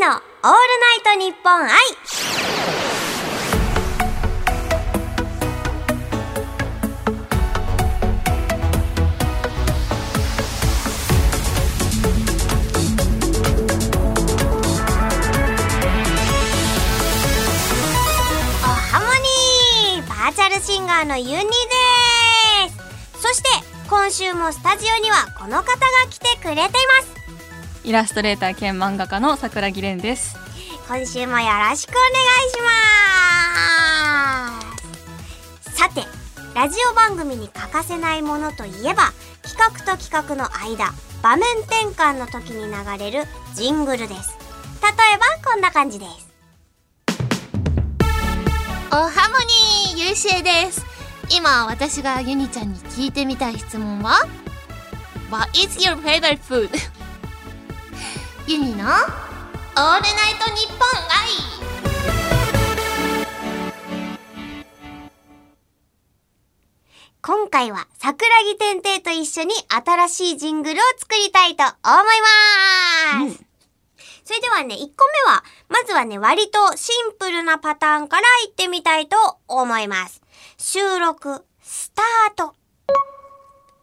のオールナイトニッポン愛おハモニー。バーチャルシンガーのユニです。そして今週もスタジオにはこの方が来てくれています。イラストレーター兼漫画家の桜木蓮です。今週もよろしくお願いします。さてラジオ番組に欠かせないものといえば企画と企画の間場面転換の時に流れるジングルです。例えばこんな感じです。おハモニーゆいしえです。今私がユニちゃんに聞いてみたい質問は？What is your favorite food? ユニのオールナイトニッポン愛今回は桜木天々と一緒に新しいジングルを作りたいと思います、それではね、1個目は、まずはね、割とシンプルなパターンからいってみたいと思います。収録、スタート。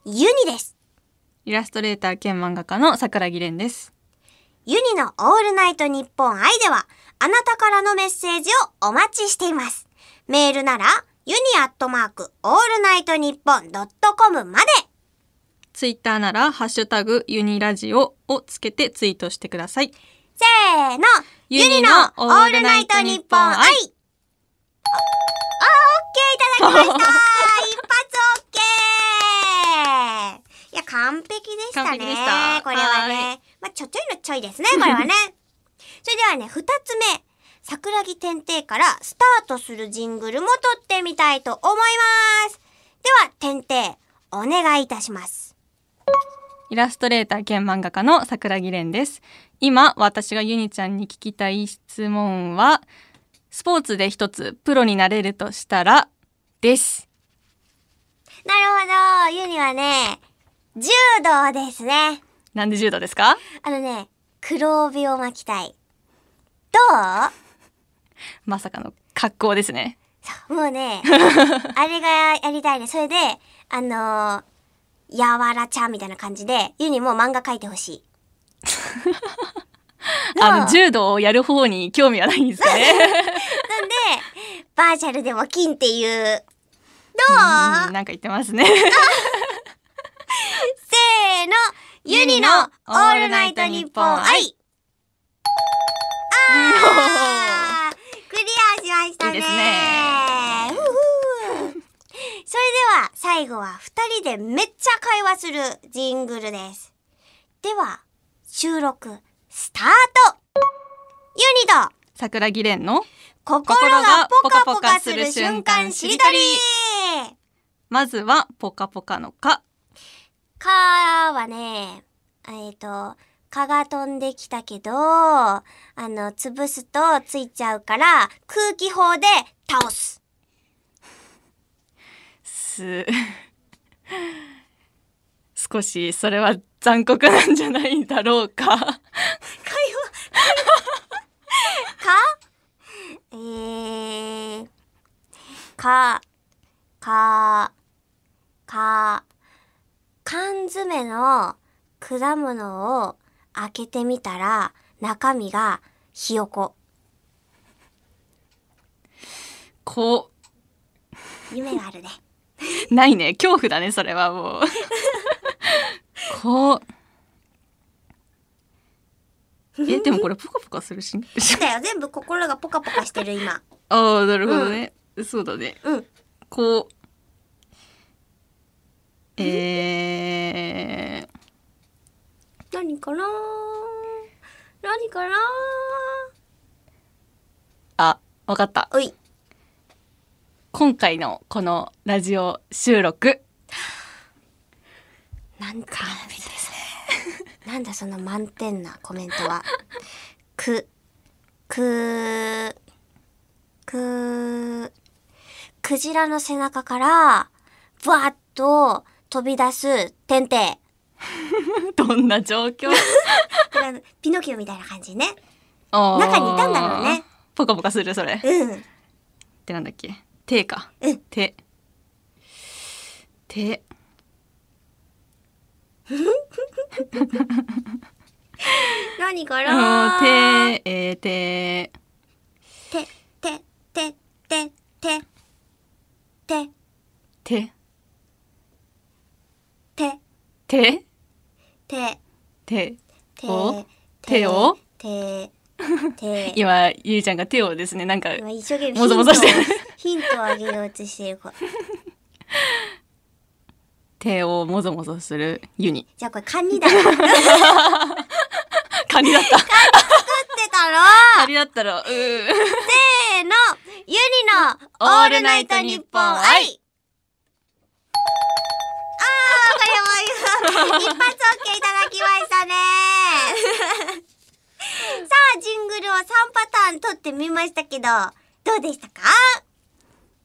ユニです。イラストレーター兼漫画家の桜木蓮です。ユニのオールナイトニッポン i では、あなたからのメッセージをお待ちしています。メールなら、ユニアットマーク、オールナイトニッポンドットコムまで。ツイッターなら、ハッシュタグユニラジオをつけてツイートしてください。せーの、ユニのオールナイトニッポン愛あ、オッケーいただきました 一発オッケーいや、完璧でしたね。したこれははね。まあ、ちょちょいのちょいですね、これはね。それではね、二つ目。桜木天々からスタートするジングルも撮ってみたいと思います。では、天々、お願いいたします。イラストレーター兼漫画家の桜木蓮です。今、私がユニちゃんに聞きたい質問は、スポーツで一つプロになれるとしたら、です。なるほど、ユニはね、柔道ですね。なんで柔道ですか？あのね、黒帯を巻きたい。どう まさかの格好ですね。そうもうね、あれがやりたいね。それで、あのー、やわらちゃんみたいな感じで、ユニも漫画描いてほしい。あの、柔道をやる方に興味はないんですね。なんで、バーチャルでも金っていう。どう、うんなんか言ってますね。せーの、ユニのオールナイトニッポン愛。あークリアしましたね。いいですねふふそれでは、最後は二人でめっちゃ会話するジングルです。では、収録、スタートユニと桜木蓮の心がポカポカする瞬間しりとりまずはポカポカのか。かはね、えっ、と、蚊が飛んできたけど、あの、潰すとついちゃうから、空気砲で倒す。す。少しそれは残酷なんじゃないだろうか。かえー、か、か、か、缶詰の果物を開けてみたら、中身がひよこ。こ夢があるね。う、ないね。恐怖だね、それはもう。こう。え、でもこれポカポカするし？だよ、全部心がポカポカしてる今。ああ、なるほどね。そうだね。うん。こう。えー、何かな？何かな？あ、わかった。おい。今回のこのラジオ収録。なんか、なんだその満点なコメントは。く、く、く、クジラの背中から、ぶわっと飛び出す点々。どんな状況？ピノキオみたいな感じね。中にいたんだろうね。ポカポカするそれ。っうん。てなんだっけ？手か。うん手。手。何かうんな手、えー、手。て、て、て、て、て、て、手。て、手？て、手。てを、手を？て、て、今、ゆりちゃんが手をですね、なんか、今一生懸命もぞもぞしてるヒントをあげようとしてる子。手をもぞもぞするユニ。じゃあこれカニだよ。作ってカニだった。たろカニだったら、うー。せーのユニの オールナイトニッポン愛ジングルを3パターン撮ってみましたけど、どうでしたか？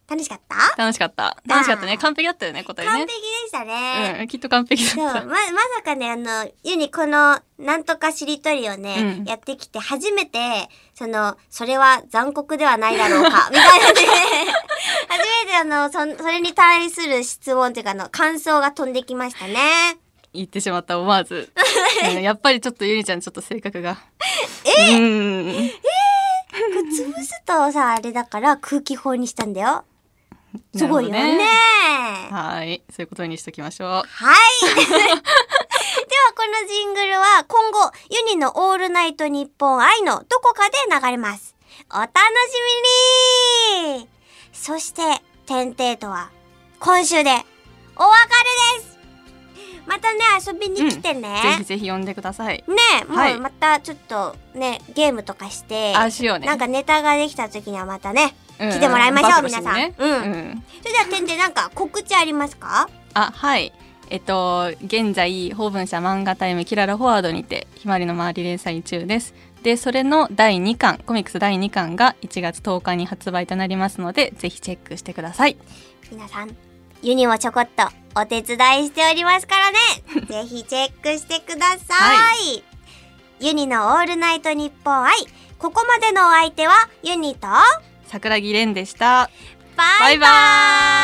楽しかった？楽しかった。楽しかったね。完璧だったよね、答えね完璧。でしたね。うん、きっと完璧そう、ま、だった。まさかね、あの、ユニこの、なんとかしりとりをね、うんやってきて、初めて、その、それは残酷ではないだろうか、みたいなね、初めてあの、そ、それに対する質問っていうか、あの、感想が飛んできましたね。言ってしまった、思わず。うんやっぱりちょっとゆりちゃんちょっと性格が。えうん。これ潰すとさ、あれだから空気砲にしたんだよ。すごいよね。なるほどははい。そういうことにしときましょう。い。では、このジングルは今後、ユニのオールナイトニッポン愛のどこかで流れます。お楽しみにそして、テンテートは、今週で、お別れですまたね、遊びに来てね。ぜひぜひ呼んでください。ねもはいうまたちょっとね、ゲームとかして、あ、しようね。なんかネタができた時にはまたね、うん来てもらいましょう皆さんうんうん。それではてんてんなんか告知ありますか？あ、はい。えっと、現在、法文社漫画タイムキララフォワードにて、ひまわりの周り連載中です。で、それの第2巻、コミックス第2巻が1月10日に発売となりますので、ぜひチェックしてください。皆さん、ユニもちょこっとお手伝いしておりますからね。ぜひチェックしてください。はユニのオールナイトニッポン愛。ここまでのお相手はユニと桜木蓮でした。バイバイバイバーイ